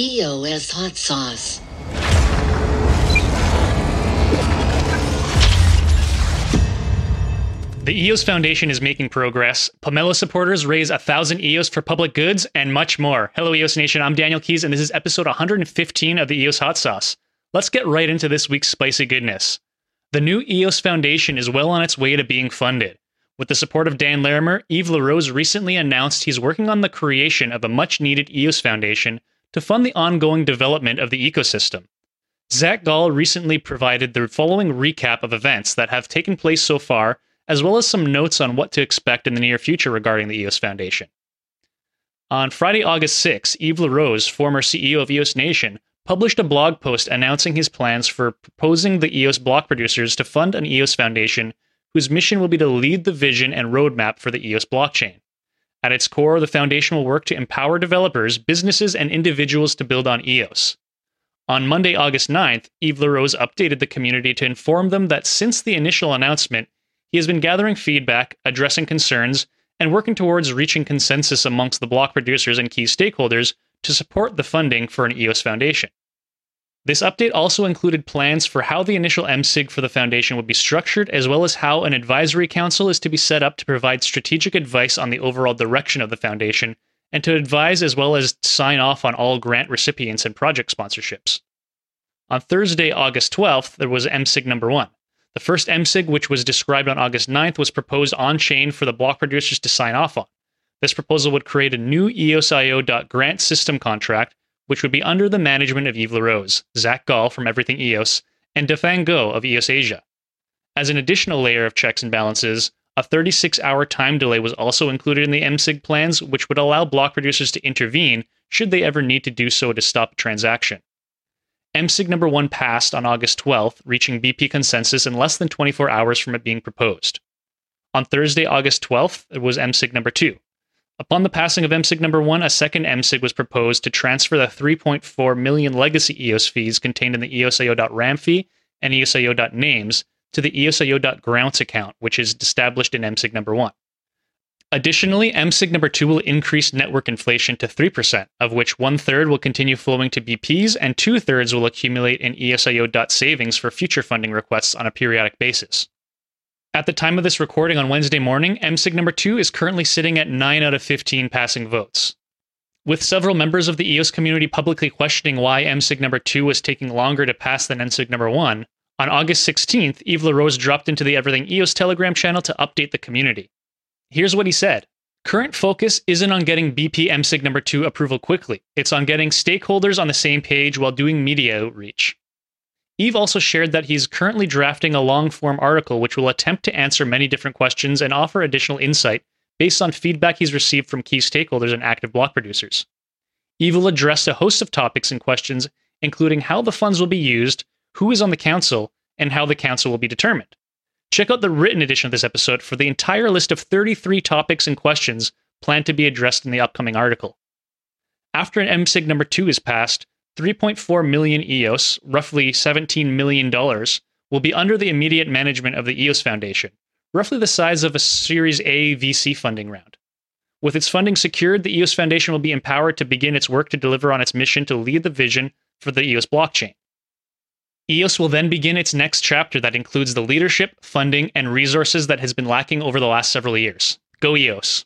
EOS hot sauce. The EOS Foundation is making progress. Pomelo supporters raise a thousand EOS for public goods and much more. Hello, EOS Nation. I'm Daniel Keys, and this is episode 115 of the EOS Hot Sauce. Let's get right into this week's spicy goodness. The new EOS Foundation is well on its way to being funded. With the support of Dan Larimer, Yves LaRose recently announced he's working on the creation of a much needed EOS Foundation to fund the ongoing development of the ecosystem. Zach Gall recently provided the following recap of events that have taken place so far, as well as some notes on what to expect in the near future regarding the EOS Foundation. On Friday, August 6, Yves LaRose, former CEO of EOS Nation, published a blog post announcing his plans for proposing the EOS block producers to fund an EOS Foundation whose mission will be to lead the vision and roadmap for the EOS blockchain. At its core, the foundation will work to empower developers, businesses, and individuals to build on EOS. On Monday, August 9th, Yves LaRose updated the community to inform them that since the initial announcement, he has been gathering feedback, addressing concerns, and working towards reaching consensus amongst the block producers and key stakeholders to support the funding for an EOS Foundation. This update also included plans for how the initial MSIG for the foundation would be structured, as well as how an advisory council is to be set up to provide strategic advice on the overall direction of the foundation, and to advise as well as sign off on all grant recipients and project sponsorships. On Thursday, August 12th, there was MSIG number one. The first MSIG, which was described on August 9th, was proposed on chain for the block producers to sign off on. This proposal would create a new EOSIO.grant system contract which would be under the management of Yves LaRose, Zach Gall from Everything EOS, and Dafeng Guo of EOS Asia. As an additional layer of checks and balances, a 36 hour time delay was also included in the MSIG plans, which would allow block producers to intervene should they ever need to do so to stop a transaction. MSIG number 1 passed on August 12th, reaching BP consensus in less than 24 hours from it being proposed. On Thursday, August 12th, it was MSIG number 2. Upon the passing of MSIG number 1, a second MSIG was proposed to transfer the 3.4 million legacy EOS fees contained in the EOSIO.RAM fee and EOSIO.names to the EOSIO.grants account, which is established in MSIG number 1. Additionally, MSIG number 2 will increase network inflation to 3%, of which one third will continue flowing to BPs and two thirds will accumulate in EOSIO.savings for future funding requests on a periodic basis. At the time of this recording on Wednesday morning, MSIG number 2 is currently sitting at 9 out of 15 passing votes. With several members of the EOS community publicly questioning why MSIG number 2 was taking longer to pass than MSIG number 1, on August 16th, Yves LaRose dropped into the Everything EOS Telegram channel to update the community. Here's what he said. Current focus isn't on getting BP MSIG number 2 approval quickly. It's on getting stakeholders on the same page while doing media outreach. Yves also shared that he's currently drafting a long form article which will attempt to answer many different questions and offer additional insight based on feedback he's received from key stakeholders and active block producers. Yves will address a host of topics and questions, including how the funds will be used, who is on the council, and how the council will be determined. Check out the written edition of this episode for the entire list of 33 topics and questions planned to be addressed in the upcoming article. After an MSIG number 2 is passed, 3.4 million EOS, roughly $17 million, will be under the immediate management of the EOS Foundation, roughly the size of a Series A VC funding round. With its funding secured, the EOS Foundation will be empowered to begin its work to deliver on its mission to lead the vision for the EOS blockchain. EOS will then begin its next chapter that includes the leadership, funding, and resources that has been lacking over the last several years. Go EOS!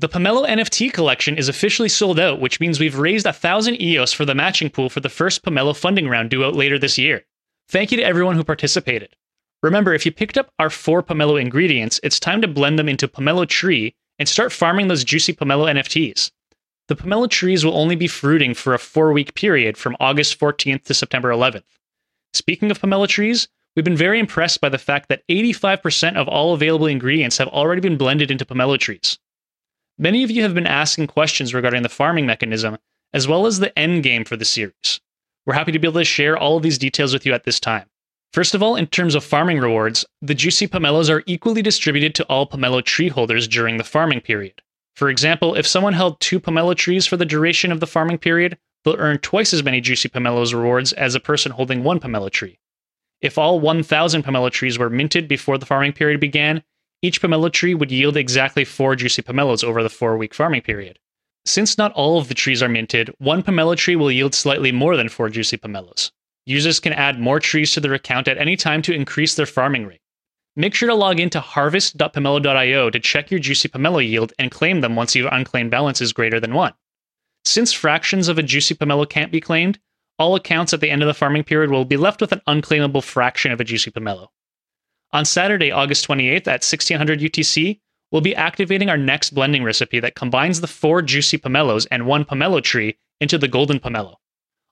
The Pomelo NFT collection is officially sold out, which means we've raised a thousand EOS for the matching pool for the first Pomelo funding round due out later this year. Thank you to everyone who participated. Remember, if you picked up our four Pomelo ingredients, it's time to blend them into Pomelo Tree and start farming those juicy Pomelo NFTs. The Pomelo trees will only be fruiting for a four week period from August 14th to September 11th. Speaking of Pomelo trees, we've been very impressed by the fact that 85% of all available ingredients have already been blended into Pomelo trees. Many of you have been asking questions regarding the farming mechanism, as well as the end game for the series. We're happy to be able to share all of these details with you at this time. First of all, in terms of farming rewards, the juicy pomelos are equally distributed to all pomelo tree holders during the farming period. For example, if someone held two pomelo trees for the duration of the farming period, they'll earn twice as many juicy pomelos rewards as a person holding one pomelo tree. If all 1,000 pomelo trees were minted before the farming period began, each pomelo tree would yield exactly four juicy pomelos over the four week farming period. Since not all of the trees are minted, one pomelo tree will yield slightly more than four juicy pomelos. Users can add more trees to their account at any time to increase their farming rate. Make sure to log into harvest.pomelo.io to check your juicy pomelo yield and claim them once your unclaimed balance is greater than 1. Since fractions of a juicy pomelo can't be claimed, all accounts at the end of the farming period will be left with an unclaimable fraction of a juicy pomelo. On Saturday, August 28th at 1600 UTC, we'll be activating our next blending recipe that combines the four juicy pomelos and one pomelo tree into the golden pomelo.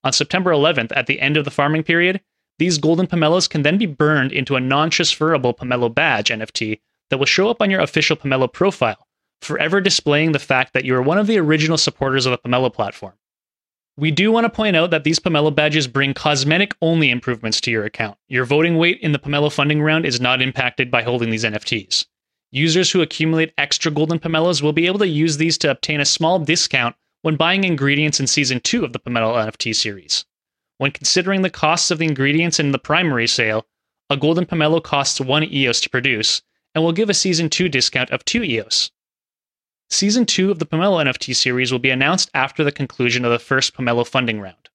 On September 11th, at the end of the farming period, these golden pomelos can then be burned into a non transferable pomelo badge NFT that will show up on your official pomelo profile, forever displaying the fact that you are one of the original supporters of the pomelo platform. We do want to point out that these Pomelo badges bring cosmetic only improvements to your account. Your voting weight in the Pomelo funding round is not impacted by holding these NFTs. Users who accumulate extra golden pomelos will be able to use these to obtain a small discount when buying ingredients in Season 2 of the Pomelo NFT series. When considering the costs of the ingredients in the primary sale, a golden pomelo costs 1 EOS to produce and will give a Season 2 discount of 2 EOS. Season 2 of the Pomelo NFT series will be announced after the conclusion of the first Pomelo funding round.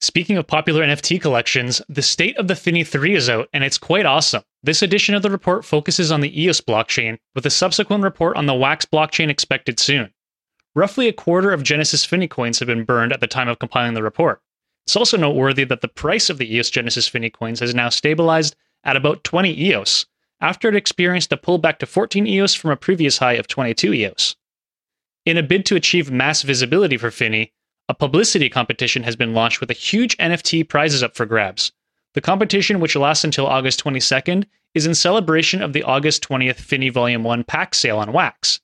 Speaking of popular NFT collections, the State of the Finny 3 is out, and it's quite awesome. This edition of the report focuses on the EOS blockchain, with a subsequent report on the Wax blockchain expected soon. Roughly a quarter of Genesis Finny coins have been burned at the time of compiling the report. It's also noteworthy that the price of the EOS Genesis Finny coins has now stabilized at about 20 EOS, after it experienced a pullback to 14 EOS from a previous high of 22 EOS. In a bid to achieve mass visibility for Finny, a publicity competition has been launched with a huge NFT prizes up for grabs. The competition, which lasts until August 22nd, is in celebration of the August 20th Finny Volume 1 pack sale on Wax.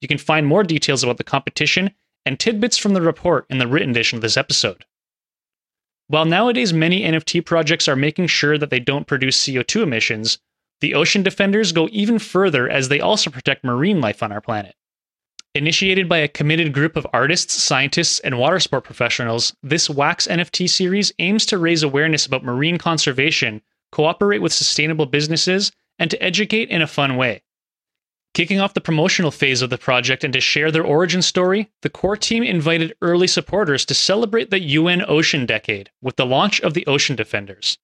You can find more details about the competition and tidbits from the report in the written edition of this episode. While nowadays many NFT projects are making sure that they don't produce CO2 emissions, the Ocean Defenders go even further as they also protect marine life on our planet. Initiated by a committed group of artists, scientists, and water sport professionals, this Wax NFT series aims to raise awareness about marine conservation, cooperate with sustainable businesses, and to educate in a fun way. Kicking off the promotional phase of the project and to share their origin story, the core team invited early supporters to celebrate the UN Ocean Decade with the launch of the Ocean Defenders.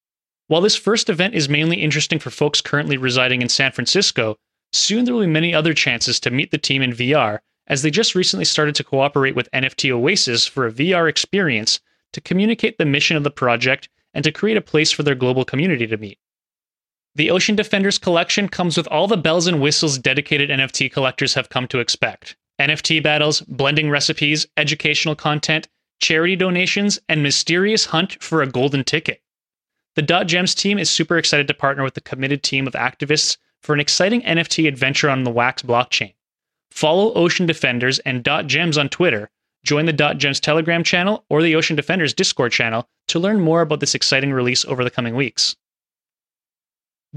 While this first event is mainly interesting for folks currently residing in San Francisco, soon there will be many other chances to meet the team in VR as they just recently started to cooperate with NFT Oasis for a VR experience to communicate the mission of the project and to create a place for their global community to meet. The Ocean Defenders collection comes with all the bells and whistles dedicated NFT collectors have come to expect NFT battles, blending recipes, educational content, charity donations, and mysterious hunt for a golden ticket. The Dot Gems team is super excited to partner with the committed team of activists for an exciting NFT adventure on the Wax blockchain. Follow Ocean Defenders and Dot Gems on Twitter. Join the Dot Gems Telegram channel or the Ocean Defenders Discord channel to learn more about this exciting release over the coming weeks.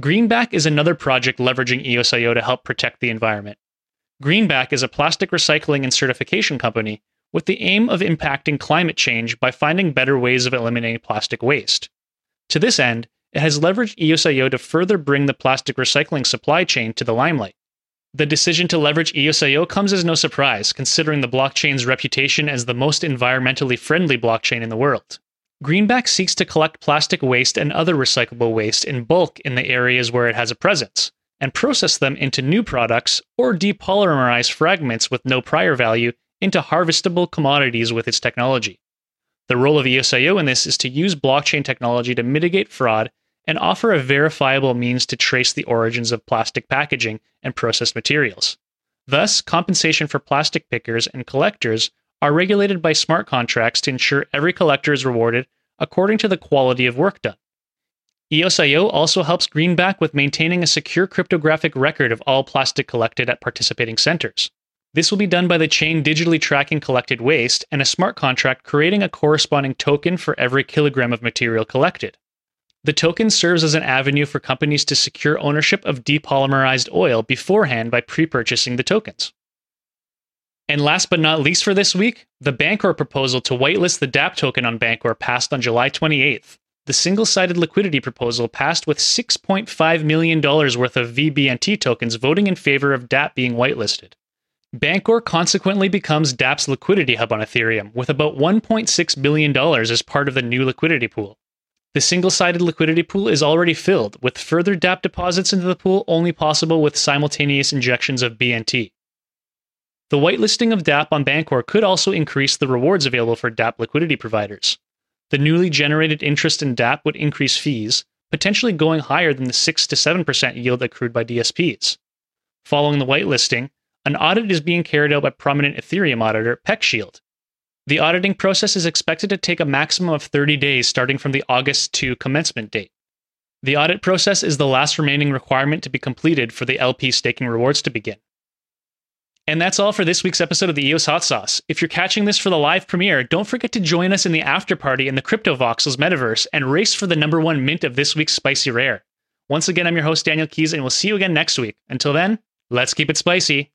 Greenback is another project leveraging EOSIO to help protect the environment. Greenback is a plastic recycling and certification company with the aim of impacting climate change by finding better ways of eliminating plastic waste. To this end, it has leveraged EOSIO to further bring the plastic recycling supply chain to the limelight. The decision to leverage EOSIO comes as no surprise, considering the blockchain's reputation as the most environmentally friendly blockchain in the world. Greenback seeks to collect plastic waste and other recyclable waste in bulk in the areas where it has a presence, and process them into new products or depolymerize fragments with no prior value into harvestable commodities with its technology. The role of EOSIO in this is to use blockchain technology to mitigate fraud and offer a verifiable means to trace the origins of plastic packaging and processed materials. Thus, compensation for plastic pickers and collectors are regulated by smart contracts to ensure every collector is rewarded according to the quality of work done. EOSIO also helps Greenback with maintaining a secure cryptographic record of all plastic collected at participating centers. This will be done by the chain digitally tracking collected waste and a smart contract creating a corresponding token for every kilogram of material collected. The token serves as an avenue for companies to secure ownership of depolymerized oil beforehand by pre purchasing the tokens. And last but not least for this week, the Bancor proposal to whitelist the DAP token on Bancor passed on July 28th. The single sided liquidity proposal passed with $6.5 million worth of VBNT tokens voting in favor of DAP being whitelisted. Bancor consequently becomes DAP's liquidity hub on Ethereum, with about $1.6 billion as part of the new liquidity pool. The single sided liquidity pool is already filled, with further DAP deposits into the pool only possible with simultaneous injections of BNT. The whitelisting of DAP on Bancor could also increase the rewards available for DAP liquidity providers. The newly generated interest in DAP would increase fees, potentially going higher than the 6 to 7% yield accrued by DSPs. Following the whitelisting, an audit is being carried out by prominent Ethereum auditor PeckShield. The auditing process is expected to take a maximum of 30 days starting from the August 2 commencement date. The audit process is the last remaining requirement to be completed for the LP staking rewards to begin. And that's all for this week's episode of the EOS Hot Sauce. If you're catching this for the live premiere, don't forget to join us in the after party in the Crypto Voxels metaverse and race for the number one mint of this week's Spicy Rare. Once again, I'm your host, Daniel Keys, and we'll see you again next week. Until then, let's keep it spicy.